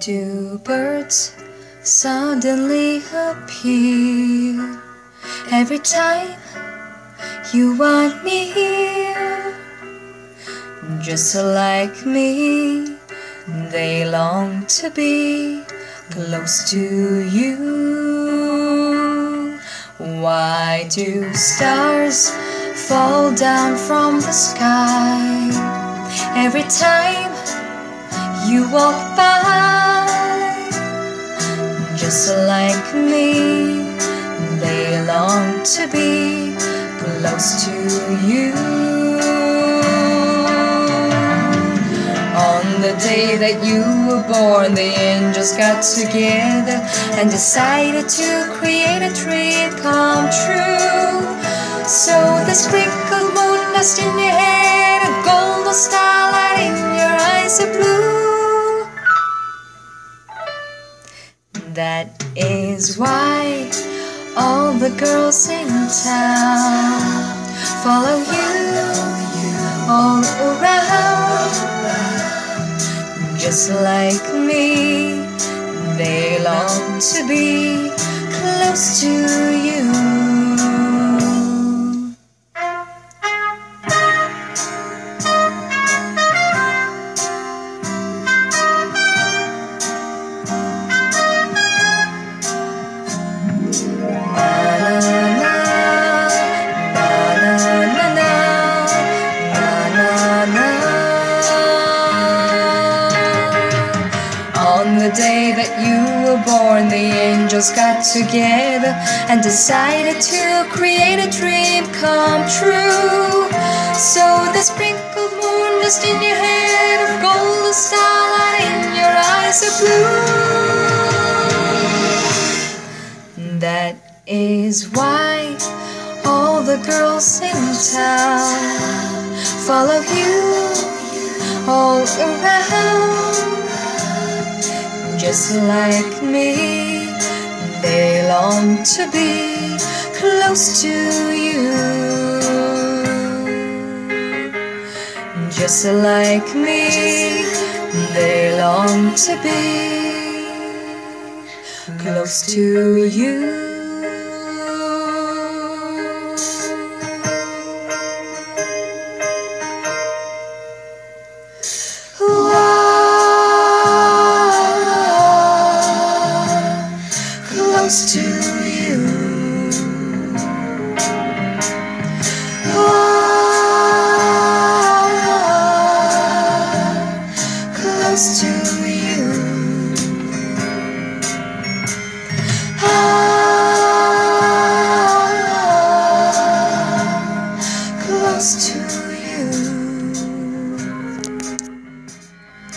do birds suddenly appear every time you want me here? Just like me, they long to be close to you. Why do stars fall down from the sky every time you walk by? Just like me, they long to be close to you. On the day that you were born, the angels got together and decided to create a dream come true. So the sprinkled moon dust in your hair, a golden starlight in your eyes of blue. That is why all the girls in town follow you all around. Just like me, they long to be close to you. The day that you were born, the angels got together and decided to create a dream come true. So the sprinkled moon dust in your head of golden starlight in your eyes of blue. That is why all the girls in town follow you all around. Just like me, they long to be close to you. Just like me, they long to be close to you. Close to you.